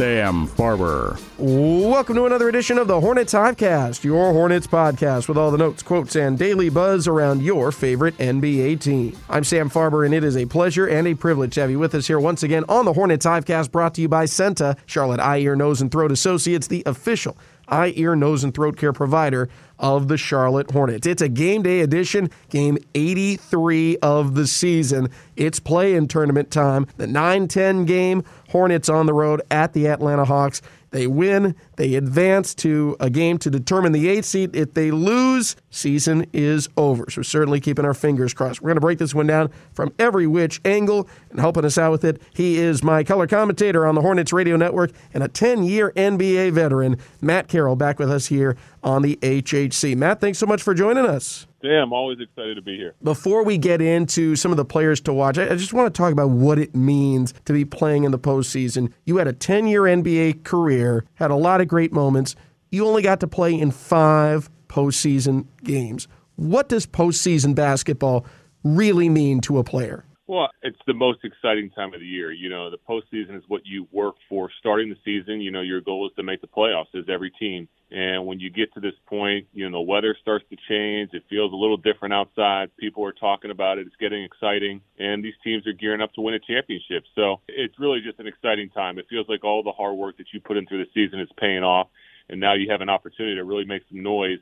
Sam Farber. Welcome to another edition of the Hornets Hivecast, your Hornets podcast with all the notes, quotes, and daily buzz around your favorite NBA team. I'm Sam Farber, and it is a pleasure and a privilege to have you with us here once again on the Hornets Hivecast, brought to you by CEENTA, Charlotte Eye, Ear, Nose, and Throat Associates, the official eye, ear, nose, and throat care provider of the Charlotte Hornets. It's a game day edition, game 83 of the season. It's play in tournament time. The 9 10 game, Hornets on the road at the Atlanta Hawks. They win, they advance to a game to determine the eighth seed. If they lose, season is over. So certainly keeping our fingers crossed. We're going to break this one down from every which angle and helping us out with it. He is my color commentator on the Hornets Radio Network and a 10-year NBA veteran, Matt Carroll, back with us here on the HHC. Matt, thanks so much for joining us. Damn, always excited to be here. Before we get into some of the players to watch, I just want to talk about what it means to be playing in the postseason. You had a 10 year NBA career, had a lot of great moments. You only got to play in five postseason games. What does postseason basketball really mean to a player? Well, it's the most exciting time of the year. You know, the postseason is what you work for. Starting the season, you know, your goal is to make the playoffs as every team. And when you get to this point, you know, the weather starts to change. It feels a little different outside. People are talking about it. It's getting exciting. And these teams are gearing up to win a championship. So it's really just an exciting time. It feels like all the hard work that you put in through the season is paying off. And now you have an opportunity to really make some noise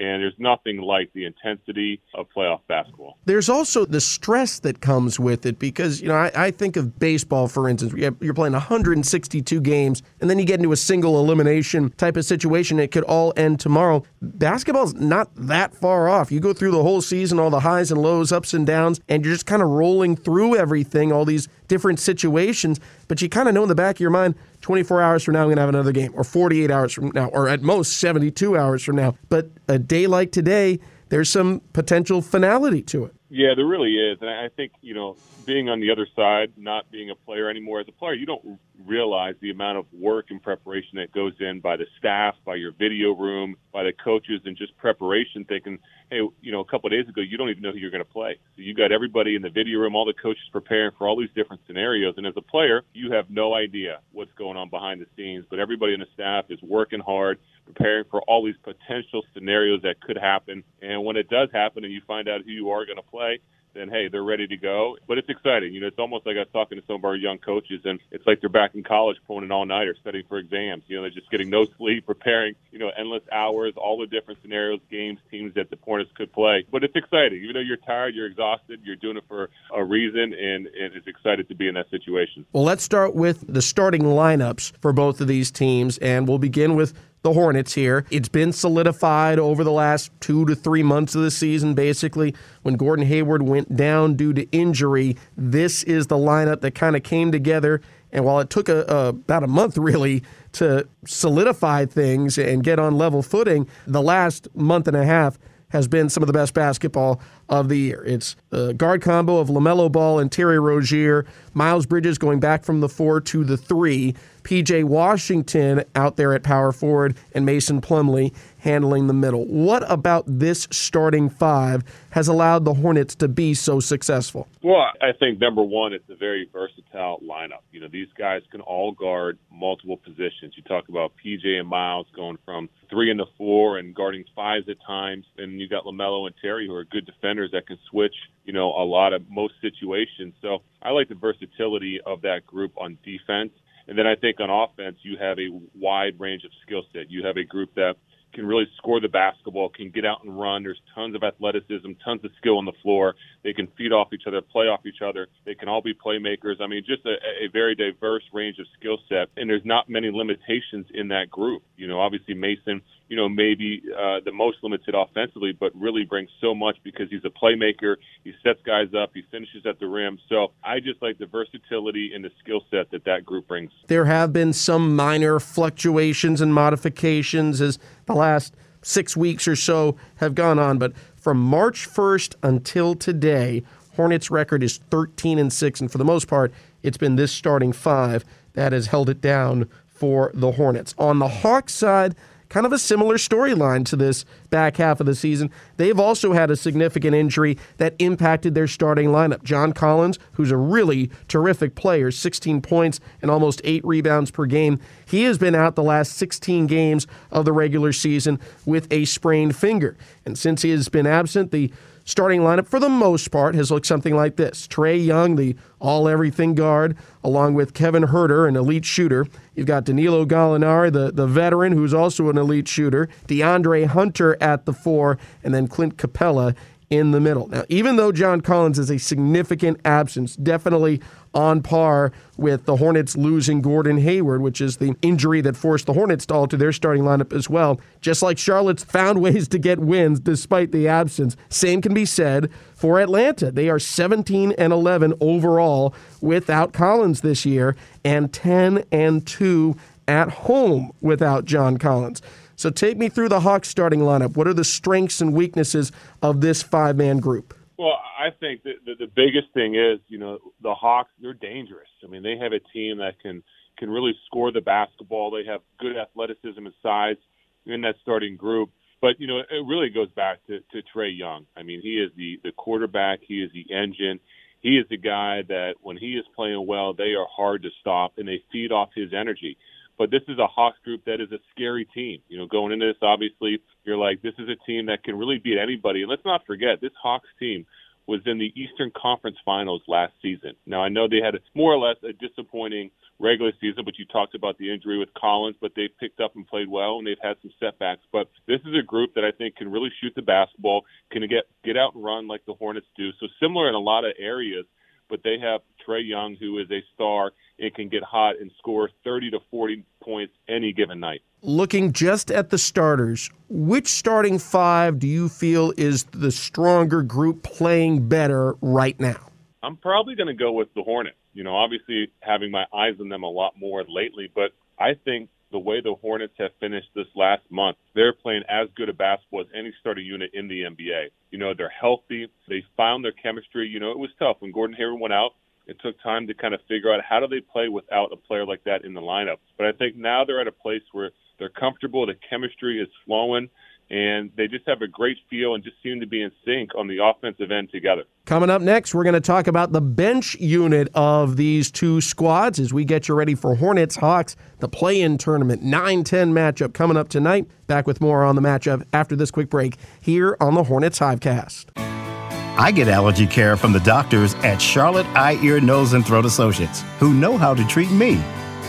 and there's nothing like the intensity of playoff basketball. There's also the stress that comes with it because, you know, I, I think of baseball, for instance. You're playing 162 games, and then you get into a single elimination type of situation. It could all end tomorrow. Basketball's not that far off. You go through the whole season, all the highs and lows, ups and downs, and you're just kind of rolling through everything, all these different situations. But you kind of know in the back of your mind, 24 hours from now, I'm going to have another game, or 48 hours from now, or at most 72 hours from now. But a day like today, there's some potential finality to it. Yeah, there really is. And I think, you know, being on the other side, not being a player anymore, as a player, you don't realize the amount of work and preparation that goes in by the staff, by your video room, by the coaches, and just preparation thinking, hey, you know, a couple of days ago, you don't even know who you're going to play. So you got everybody in the video room, all the coaches preparing for all these different scenarios. And as a player, you have no idea what's going on behind the scenes, but everybody in the staff is working hard, preparing for all these potential scenarios that could happen. And when it does happen and you find out who you are going to play, then hey, they're ready to go. But it's exciting. You know, it's almost like I was talking to some of our young coaches, and it's like they're back in college pulling an all nighter, studying for exams. You know, they're just getting no sleep, preparing, you know, endless hours, all the different scenarios, games, teams that the Hornets could play. But it's exciting. Even though you're tired, you're exhausted, you're doing it for a reason, and, and it's excited to be in that situation. Well, let's start with the starting lineups for both of these teams, and we'll begin with the Hornets here. It's been solidified over the last two to three months of the season, basically. When Gordon Hayward went down due to injury, this is the lineup that kind of came together. And while it took a, a, about a month really to solidify things and get on level footing, the last month and a half has been some of the best basketball of the year. It's the guard combo of LaMelo Ball and Terry Rozier, Miles Bridges going back from the four to the three, PJ Washington out there at power forward, and Mason Plumlee handling the middle. What about this starting five has allowed the Hornets to be so successful? Well, I think number one, it's a very versatile lineup. You know, these guys can all guard multiple positions. You talk about PJ and Miles going from three and the four and guarding fives at times, and you got LaMelo and Terry who are good defenders that can switch. You know, a lot of most situations. So I like the versatility of that group on defense. And then I think on offense, you have a wide range of skill set. You have a group that can really score the basketball, can get out and run. There's tons of athleticism, tons of skill on the floor. They can feed off each other, play off each other. They can all be playmakers. I mean, just a, a very diverse range of skill set. And there's not many limitations in that group. You know, obviously Mason, you know, maybe uh, the most limited offensively, but really brings so much because he's a playmaker. He sets guys up. He finishes at the rim. So I just like the versatility and the skill set that that group brings. There have been some minor fluctuations and modifications as the last six weeks or so have gone on, but from March 1st until today, Hornets' record is 13 and 6, and for the most part, it's been this starting five that has held it down for the Hornets. On the Hawks side, kind of a similar storyline to this back half of the season. They've also had a significant injury that impacted their starting lineup. John Collins, who's a really terrific player, 16 points and almost eight rebounds per game. He has been out the last 16 games of the regular season with a sprained finger. And since he has been absent, the starting lineup, for the most part, has looked something like this Trae Young, the all everything guard, along with Kevin Huerter, an elite shooter. You've got Danilo Gallinari, the, the veteran, who's also an elite shooter, DeAndre Hunter at the four, and then Clint Capela in the middle. Now, even though John Collins is a significant absence, definitely on par with the Hornets losing Gordon Hayward, which is the injury that forced the Hornets to alter their starting lineup as well. Just like Charlotte's found ways to get wins despite the absence, same can be said for Atlanta. They are 17 and 11 overall without Collins this year and 10 and 2 at home without John Collins. So take me through the Hawks starting lineup. What are the strengths and weaknesses of this five man group? Well, I think that the, the biggest thing is, you know, the Hawks, they're dangerous. I mean, they have a team that can can really score the basketball. They have good athleticism and size in that starting group. But, you know, it really goes back to, to Trae Young. I mean, he is the, the quarterback. He is the engine. He is the guy that when he is playing well, they are hard to stop and they feed off his energy. But this is a Hawks group that is a scary team. You know, going into this, obviously, you're like, this is a team that can really beat anybody. And let's not forget, this Hawks team was in the Eastern Conference Finals last season. Now, I know they had more or less a disappointing regular season, but you talked about the injury with Collins, but they've picked up and played well, and they've had some setbacks. But this is a group that I think can really shoot the basketball, can get get out and run like the Hornets do. So similar in a lot of areas, but they have Trae Young, who is a star and can get hot and score 30 to 40 points any given night. Looking just at the starters, which starting five do you feel is the stronger group playing better right now? I'm probably going to go with the Hornets. You know, obviously having my eyes on them a lot more lately, but I think the way the Hornets have finished this last month, they're playing as good a basketball as any starting unit in the NBA. You know, they're healthy. They found their chemistry. You know, it was tough when Gordon Hayward went out. It took time to kind of figure out how do they play without a player like that in the lineup. But I think now they're at a place where they're comfortable. The chemistry is flowing and they just have a great feel and just seem to be in sync on the offensive end together. Coming up next, we're going to talk about the bench unit of these two squads as we get you ready for Hornets Hawks, the play in tournament 9 10 matchup coming up tonight. Back with more on the matchup after this quick break here on the Hornets Hivecast. I get allergy care from the doctors at Charlotte Eye, Ear, Nose, and Throat Associates who know how to treat me,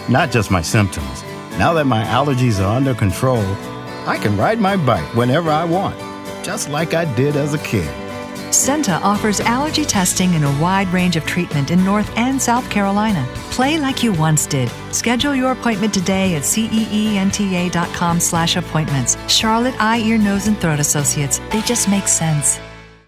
not just my symptoms. Now that my allergies are under control, I can ride my bike whenever I want, just like I did as a kid. CEENTA offers allergy testing and a wide range of treatment in North and South Carolina. Play like you once did. Schedule your appointment today at ceenta.com slash appointments. Charlotte Eye, Ear, Nose, and Throat Associates. They just make sense.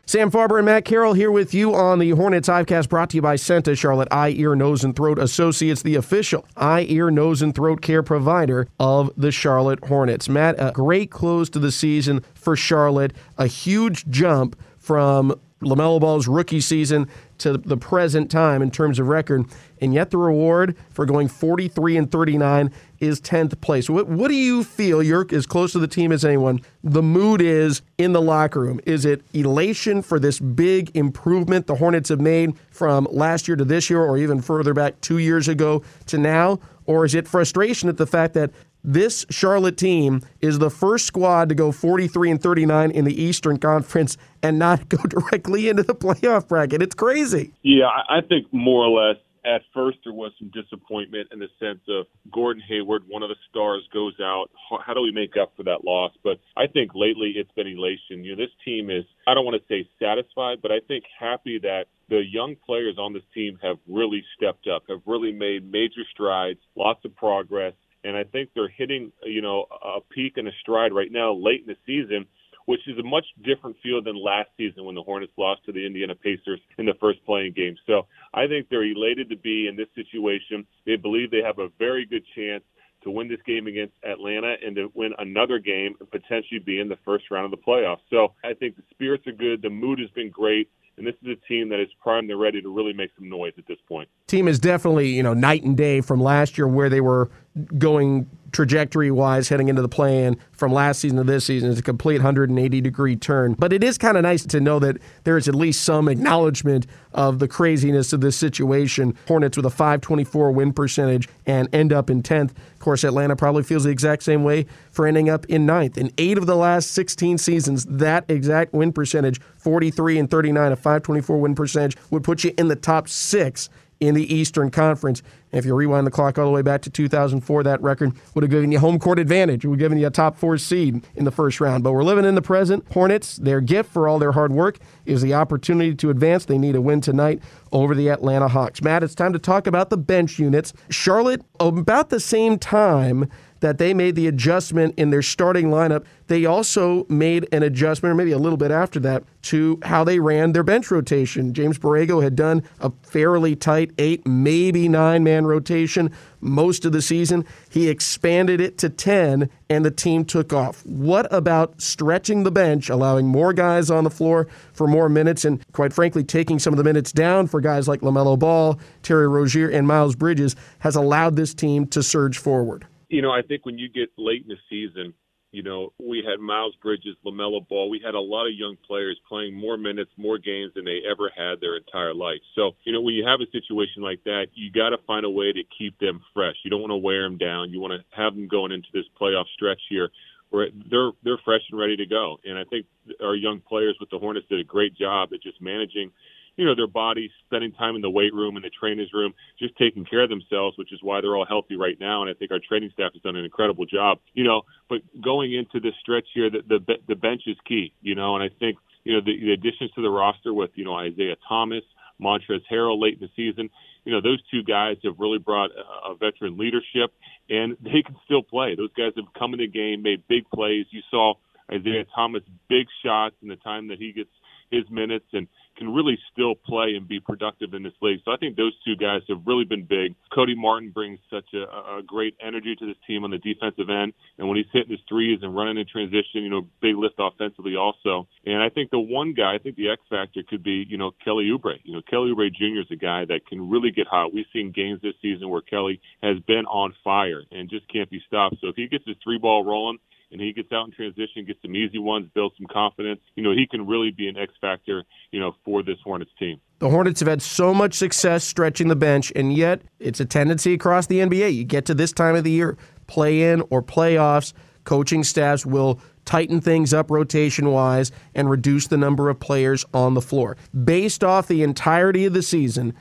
Sam Farber and Matt Carroll here with you on the Hornets Hivecast brought to you by CEENTA, Charlotte Eye, Ear, Nose, and Throat Associates, the official eye, ear, nose, and throat care provider of the Charlotte Hornets. Matt, a great close to the season for Charlotte, a huge jump from LaMelo Ball's rookie season to the present time in terms of record, and yet the reward for going 43 and 39 is 10th place. What, what do you feel? You're as close to the team as anyone. The mood is in the locker room. Is it elation for this big improvement the Hornets have made from last year to this year, or even further back two years ago to now? Or is it frustration at the fact that this Charlotte team is the first squad to go 43 and 39 in the Eastern Conference and not go directly into the playoff bracket. It's crazy. Yeah, I think more or less at first there was some disappointment in the sense of Gordon Hayward, one of the stars, goes out. How do we make up for that loss? But I think lately it's been elation. You know, this team is, I don't want to say satisfied, but I think happy that the young players on this team have really stepped up, have really made major strides, lots of progress and I think they're hitting you know a peak and a stride right now late in the season, which is a much different feel than last season when the Hornets lost to the Indiana Pacers in the first play in game. So I think they're elated to be in this situation. They believe they have a very good chance to win this game against Atlanta and to win another game and potentially be in the first round of the playoffs. So I think the spirits are good. The mood has been great. And this is a team that is primed and ready to really make some noise at this point. Team is definitely, you know, night and day from last year where they were going trajectory wise heading into the play in from last season to this season. It's a complete 180 degree turn. But it is kind of nice to know that there is at least some acknowledgement of the craziness of this situation. Hornets with a 524 win percentage and end up in 10th. Course, Atlanta probably feels the exact same way for ending up in ninth. In eight of the last 16 seasons, that exact win percentage, 43 and 39, a 524 win percentage, would put you in the top six in the Eastern Conference. If you rewind the clock all the way back to 2004, that record would have given you home court advantage. It would have given you a top four seed in the first round. But we're living in the present. Hornets, their gift for all their hard work is the opportunity to advance. They need a win tonight over the Atlanta Hawks. Matt, it's time to talk about the bench units. Charlotte, about the same time, that they made the adjustment in their starting lineup. They also made an adjustment, or maybe a little bit after that, to how they ran their bench rotation. James Borrego had done a fairly tight eight, maybe nine man rotation most of the season. He expanded it to 10, and the team took off. What about stretching the bench, allowing more guys on the floor for more minutes, and quite frankly, taking some of the minutes down for guys like LaMelo Ball, Terry Rozier, and Miles Bridges has allowed this team to surge forward? you know, I think when you get late in the season, you know, we had Miles Bridges, LaMelo Ball. We had a lot of young players playing more minutes, more games than they ever had their entire life. So, you know, when you have a situation like that, you got to find a way to keep them fresh. You don't want to wear them down. You want to have them going into this playoff stretch here where they're they're fresh and ready to go. And I think our young players with the Hornets did a great job at just managing you know, their bodies, spending time in the weight room and the trainer's room, just taking care of themselves, which is why they're all healthy right now. And I think our training staff has done an incredible job. You know, but going into this stretch here, the the, the bench is key. You know, and I think you know the, the additions to the roster with you know Isaiah Thomas, Montrezl Harrell late in the season. You know, those two guys have really brought a, a veteran leadership, and they can still play. Those guys have come in the game, made big plays. You saw Isaiah Thomas big shots in the time that he gets his minutes and can really still play and be productive in this league. So I think those two guys have really been big. Cody Martin brings such a, a great energy to this team on the defensive end, and when he's hitting his threes and running in transition, you know, big lift offensively also. And I think the one guy, I think the X factor could be, you know, Kelly Oubre. You know, Kelly Oubre Jr. is a guy that can really get hot. We've seen games this season where Kelly has been on fire and just can't be stopped. So if he gets his three ball rolling, and he gets out in transition, gets some easy ones, builds some confidence, you know, he can really be an X factor, you know, for this Hornets team. The Hornets have had so much success stretching the bench, and yet it's a tendency across the NBA. You get to this time of the year, play in or playoffs, coaching staffs will tighten things up rotation wise and reduce the number of players on the floor. Based off the entirety of the season,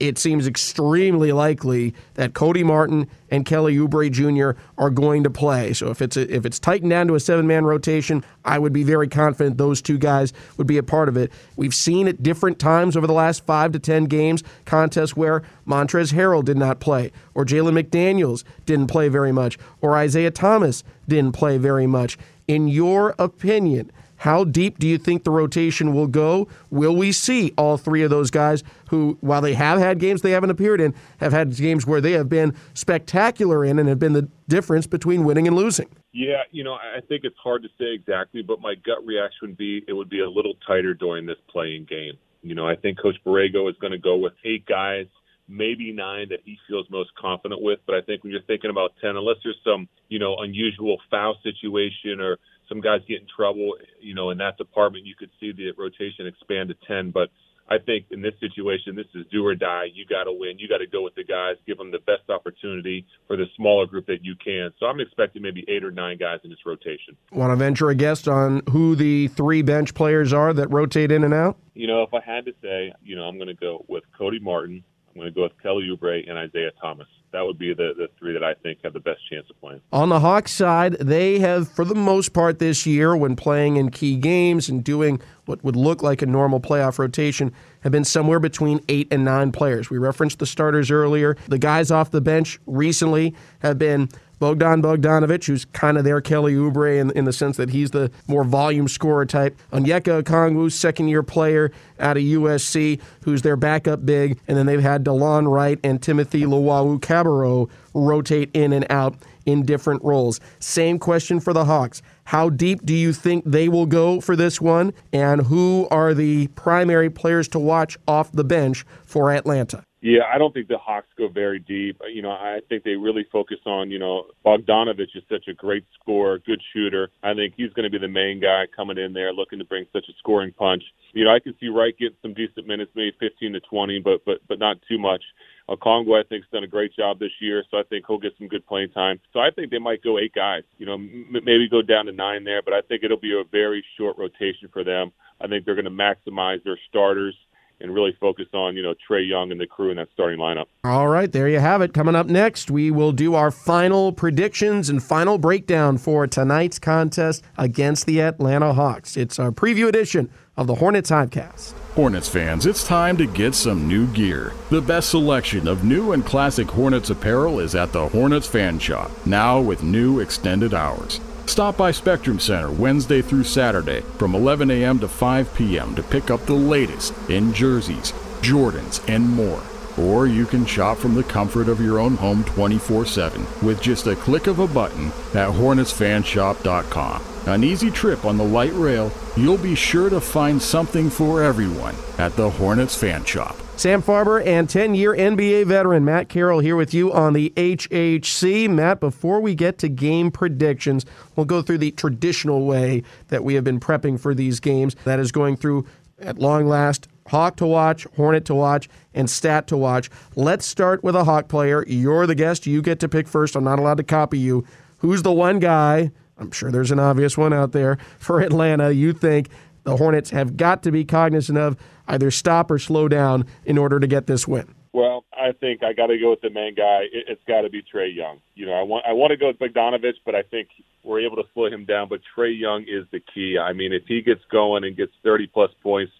it seems extremely likely that Cody Martin and Kelly Oubre Jr. are going to play. So if it's a, if it's tightened down to a seven man rotation, I would be very confident those two guys would be a part of it. We've seen at different times over the last five to ten games contests where Montrezl Harrell did not play, or Jalen McDaniels didn't play very much, or Isaiah Thomas didn't play very much. In your opinion, how deep do you think the rotation will go? Will we see all three of those guys who, while they have had games they haven't appeared in, have had games where they have been spectacular in and have been the difference between winning and losing? Yeah, you know, I think it's hard to say exactly, but my gut reaction would be it would be a little tighter during this play in game. You know, I think Coach Borrego is going to go with eight guys, maybe nine that he feels most confident with. But I think when you're thinking about 10, unless there's some, you know, unusual foul situation or some guys get in trouble, you know, in that department, you could see the rotation expand to 10. But I think in this situation, this is do or die. You got to win. You got to go with the guys, give them the best opportunity for the smaller group that you can. So I'm expecting maybe eight or nine guys in this rotation. Want to venture a guess on who the three bench players are that rotate in and out? You know, if I had to say, you know, I'm going to go with Cody Martin, I'm going to go with Kelly Oubre and Isaiah Thomas. That would be the, the three that I think have the best chance of playing. On the Hawks side, they have, for the most part this year, when playing in key games and doing what would look like a normal playoff rotation, have been somewhere between eight and nine players. We referenced the starters earlier. The guys off the bench recently have been Bogdan Bogdanovic, who's kind of their Kelly Oubre in, in the sense that he's the more volume scorer type. Onyeka Okongwu, second year player out of USC, who's their backup big. And then they've had Delon Wright and Timothy Luwawu-Cabarrot rotate in and out in different roles. Same question for the Hawks. How deep do you think they will go for this one? And who are the primary players to watch off the bench for Atlanta? Yeah, I don't think the Hawks go very deep. Uh, you know, I think they really focus on, you know, Bogdanovic is such a great scorer, good shooter. I think he's going to be the main guy coming in there looking to bring such a scoring punch. You know, I can see Wright getting some decent minutes, maybe 15 to 20, but but but not too much. Uh, Congo, I think, has done a great job this year, so I think he'll get some good playing time. So I think they might go eight guys, you know, m- maybe go down to nine there, but I think it'll be a very short rotation for them. I think they're going to maximize their starters and really focus on, you know, Trae Young and the crew in that starting lineup. All right, there you have it. Coming up next, we will do our final predictions and final breakdown for tonight's contest against the Atlanta Hawks. It's our preview edition of the Hornets Hivecast. Hornets fans, it's time to get some new gear. The best selection of new and classic Hornets apparel is at the Hornets Fan Shop, now with new extended hours. Stop by Spectrum Center Wednesday through Saturday from 11 a.m. to 5 p.m. to pick up the latest in jerseys, Jordans, and more. Or you can shop from the comfort of your own home 24 7 with just a click of a button at HornetsFanshop.com. An easy trip on the light rail, you'll be sure to find something for everyone at the Hornets Fan Shop. Sam Farber and 10 year NBA veteran Matt Carroll here with you on the HHC. Matt, before we get to game predictions, we'll go through the traditional way that we have been prepping for these games. That is going through, at long last, Hawk to watch, Hornet to watch, and Stat to watch. Let's start with a Hawk player. You're the guest. You get to pick first. I'm not allowed to copy you. Who's the one guy? I'm sure there's an obvious one out there for Atlanta. You think the Hornets have got to be cognizant of either stop or slow down in order to get this win? Well, I think I got to go with the main guy. It, has got to be Trae Young. You know, I want I want to go with Bogdanovic, but I think we're able to slow him down. But Trae Young is the key. I mean, if he gets going and gets 30 plus points,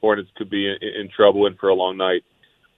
Hornets could be in, in trouble and for a long night.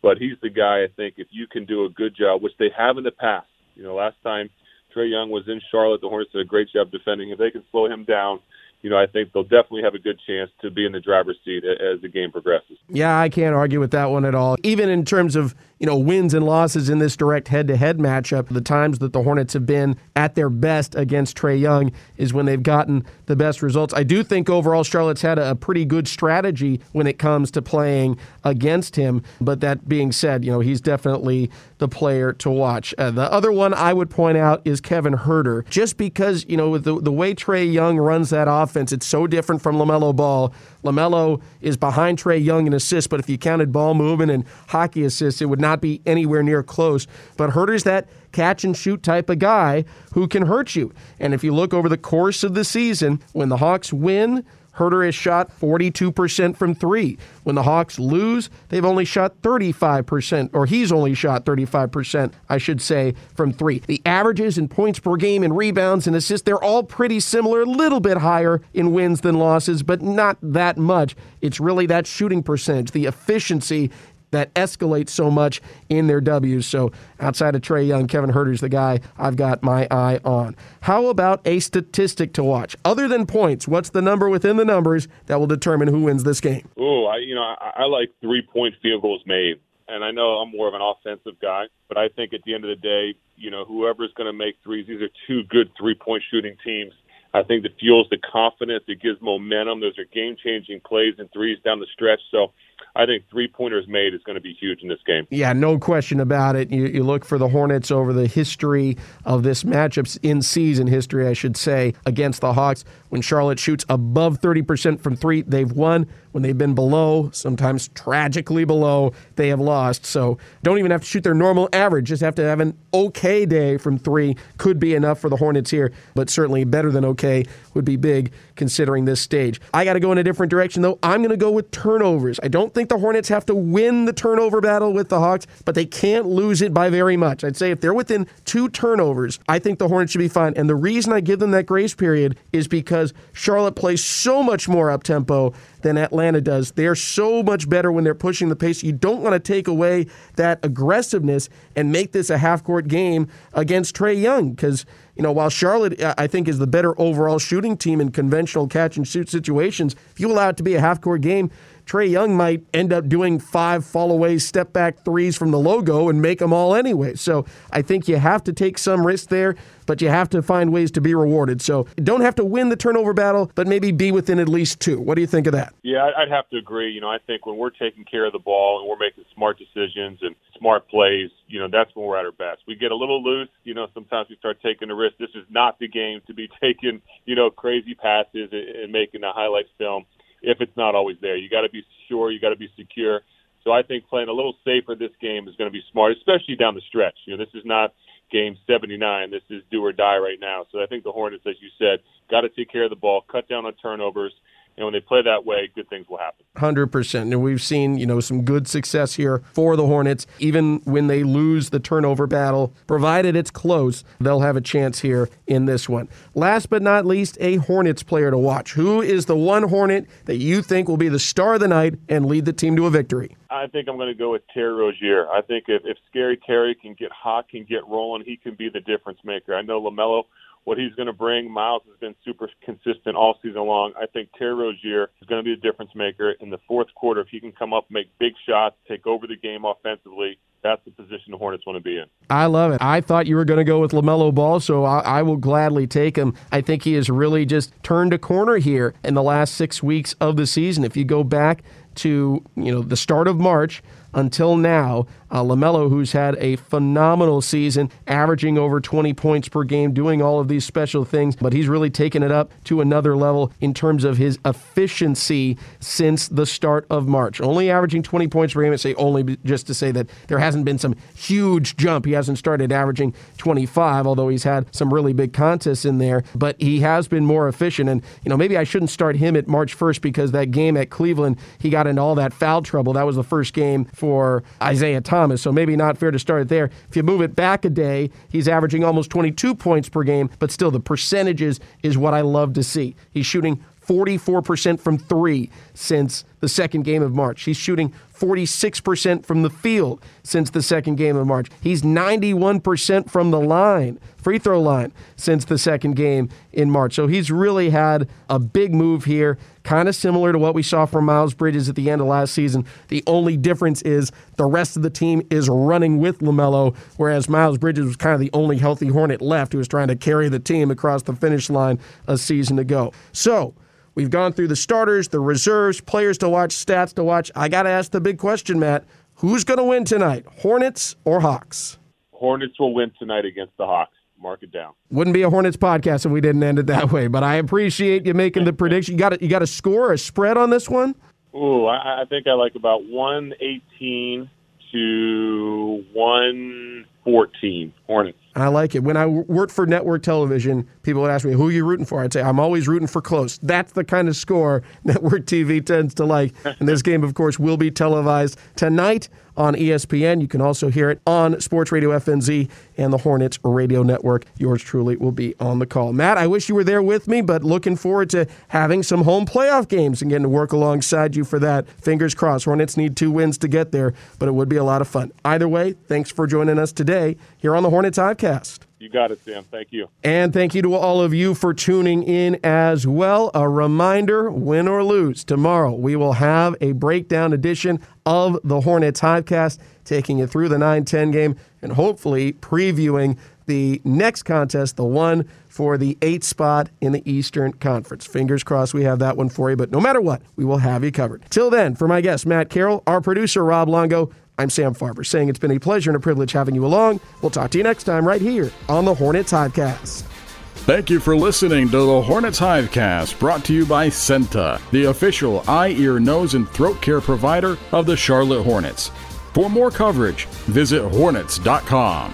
But he's the guy. I think if you can do a good job, which they have in the past. You know, last time Trae Young was in Charlotte, the Hornets did a great job defending. If they can slow him down you know, I think they'll definitely have a good chance to be in the driver's seat as the game progresses. Yeah, I can't argue with that one at all. Even in terms of, you know, wins and losses in this direct head to head matchup, the times that the Hornets have been at their best against Trae Young is when they've gotten the best results. I do think overall Charlotte's had a pretty good strategy when it comes to playing against him. But that being said, you know, he's definitely the player to watch. Uh, the other one I would point out is Kevin Huerter, just because, you know, with the, the way Trae Young runs that off offense. It's so different from LaMelo Ball. LaMelo is behind Trae Young in assists, but if you counted ball movement and hockey assists, it would not be anywhere near close. But Huerter's that catch and shoot type of guy who can hurt you. And if you look over the course of the season, when the Hawks win, Huerter has shot 42% from three. When the Hawks lose, they've only shot 35%, or he's only shot 35%, I should say, from three. The averages in points per game and rebounds and assists, they're all pretty similar, a little bit higher in wins than losses, but not that much. It's really that shooting percentage, the efficiency that escalates so much in their W's. So outside of Trae Young, Kevin Huerter's the guy I've got my eye on. How about a statistic to watch? Other than points, what's the number within the numbers that will determine who wins this game? Oh, I you know I, I like three point field goals made. And I know I'm more of an offensive guy, but I think at the end of the day, you know, whoever's going to make threes, these are two good three point shooting teams. I think that fuels the confidence. It gives momentum. Those are game changing plays and threes down the stretch. So I think three pointers made is going to be huge in this game. Yeah, no question about it. You, you look for the Hornets over the history of this matchups in season history, I should say, against the Hawks. When Charlotte shoots above 30% from three, they've won. When they've been below, sometimes tragically below, they have lost. So don't even have to shoot their normal average. Just have to have an okay day from three. Could be enough for the Hornets here, but certainly better than okay would be big considering this stage. I got to go in a different direction, though. I'm going to go with turnovers. I don't think the Hornets have to win the turnover battle with the Hawks, but they can't lose it by very much. I'd say if they're within two turnovers, I think the Hornets should be fine. And the reason I give them that grace period is because Charlotte plays so much more up tempo than Atlanta does. They're so much better when they're pushing the pace. You don't want to take away that aggressiveness and make this a half court game against Trae Young because, you know, while Charlotte, uh, I think, is the better overall shooting team in conventional catch and shoot situations, if you allow it to be a half court game, Trae Young might end up doing five fall away step back threes from the logo and make them all anyway. So I think you have to take some risk there but you have to find ways to be rewarded. So don't have to win the turnover battle, but maybe be within at least two. What do you think of that? Yeah, I'd have to agree. You know, I think when we're taking care of the ball and we're making smart decisions and smart plays, you know, that's when we're at our best. We get a little loose, you know, sometimes we start taking a risk. This is not the game to be taking, you know, crazy passes and making a highlight film if it's not always there. You got to be sure, you got to be secure. So I think playing a little safer this game is going to be smart, especially down the stretch. You know, this is not game 79. This is do or die right now. So I think the Hornets, as you said, got to take care of the ball, cut down on turnovers, and when they play that way, good things will happen. 100%. And we've seen, you know, some good success here for the Hornets. Even when they lose the turnover battle, provided it's close, they'll have a chance here in this one. Last but not least, a Hornets player to watch. Who is the one Hornet that you think will be the star of the night and lead the team to a victory? I think I'm going to go with Terry Rozier. I think if, if Scary Terry can get hot, can get rolling, he can be the difference maker. I know LaMelo what he's going to bring. Miles has been super consistent all season long. I think Terry Rozier is going to be the difference maker in the fourth quarter. If he can come up, make big shots, take over the game offensively, that's the position the Hornets want to be in. I love it. I thought you were going to go with LaMelo Ball, so I, I, will gladly take him. I think he has really just turned a corner here in the last six weeks of the season. If you go back to you know the start of March until now. Uh, LaMelo, who's had a phenomenal season, averaging over 20 points per game, doing all of these special things, but he's really taken it up to another level in terms of his efficiency since the start of March. Only averaging 20 points per game. I say only just to say that there hasn't been some huge jump. He hasn't started averaging 25, although he's had some really big contests in there, but he has been more efficient. And, you know, maybe I shouldn't start him at March 1st because that game at Cleveland, he got into all that foul trouble. That was the first game for Isaiah Thomas, so maybe not fair to start it there. If you move it back a day, he's averaging almost 22 points per game, but still the percentages is what I love to see. He's shooting 44% from three since the second game of March. He's shooting 46% from the field since the second game of March. He's 91% from the line, free throw line, since the second game in March. So he's really had a big move here, kind of similar to what we saw from Miles Bridges at the end of last season. The only difference is the rest of the team is running with LaMelo, whereas Miles Bridges was kind of the only healthy Hornet left who was trying to carry the team across the finish line a season ago. So, We've gone through the starters, the reserves, players to watch, stats to watch. I got to ask the big question, Matt. Who's going to win tonight, Hornets or Hawks? Hornets will win tonight against the Hawks. Mark it down. Wouldn't be a Hornets podcast if we didn't end it that way. But I appreciate you making the prediction. You got you got a score, a spread on this one? Ooh, I, I think I like about one eighteen to one fourteen Hornets. I like it. When I worked for network television, people would ask me, Who are you rooting for? I'd say, I'm always rooting for close. That's the kind of score network TV tends to like. And this game, of course, will be televised tonight on ESPN. You can also hear it on Sports Radio FNZ and the Hornets Radio Network. Yours truly will be on the call. Matt, I wish you were there with me, but looking forward to having some home playoff games and getting to work alongside you for that. Fingers crossed. Hornets need two wins to get there, but it would be a lot of fun. Either way, thanks for joining us today here on the Hornets Podcast. You got it, Sam. Thank you. And thank you to all of you for tuning in as well. A reminder win or lose, tomorrow we will have a breakdown edition of the Hornets Hivecast, taking you through the 9 10 game and hopefully previewing the next contest, the one for the eighth spot in the Eastern Conference. Fingers crossed we have that one for you, but no matter what, we will have you covered. Till then, for my guest, Matt Carroll, our producer, Rob Longo, I'm Sam Farber saying it's been a pleasure and a privilege having you along. We'll talk to you next time right here on the Hornets Hivecast. Thank you for listening to the Hornets Hivecast, brought to you by CEENTA, the official eye, ear, nose, and throat care provider of the Charlotte Hornets. For more coverage, visit hornets.com.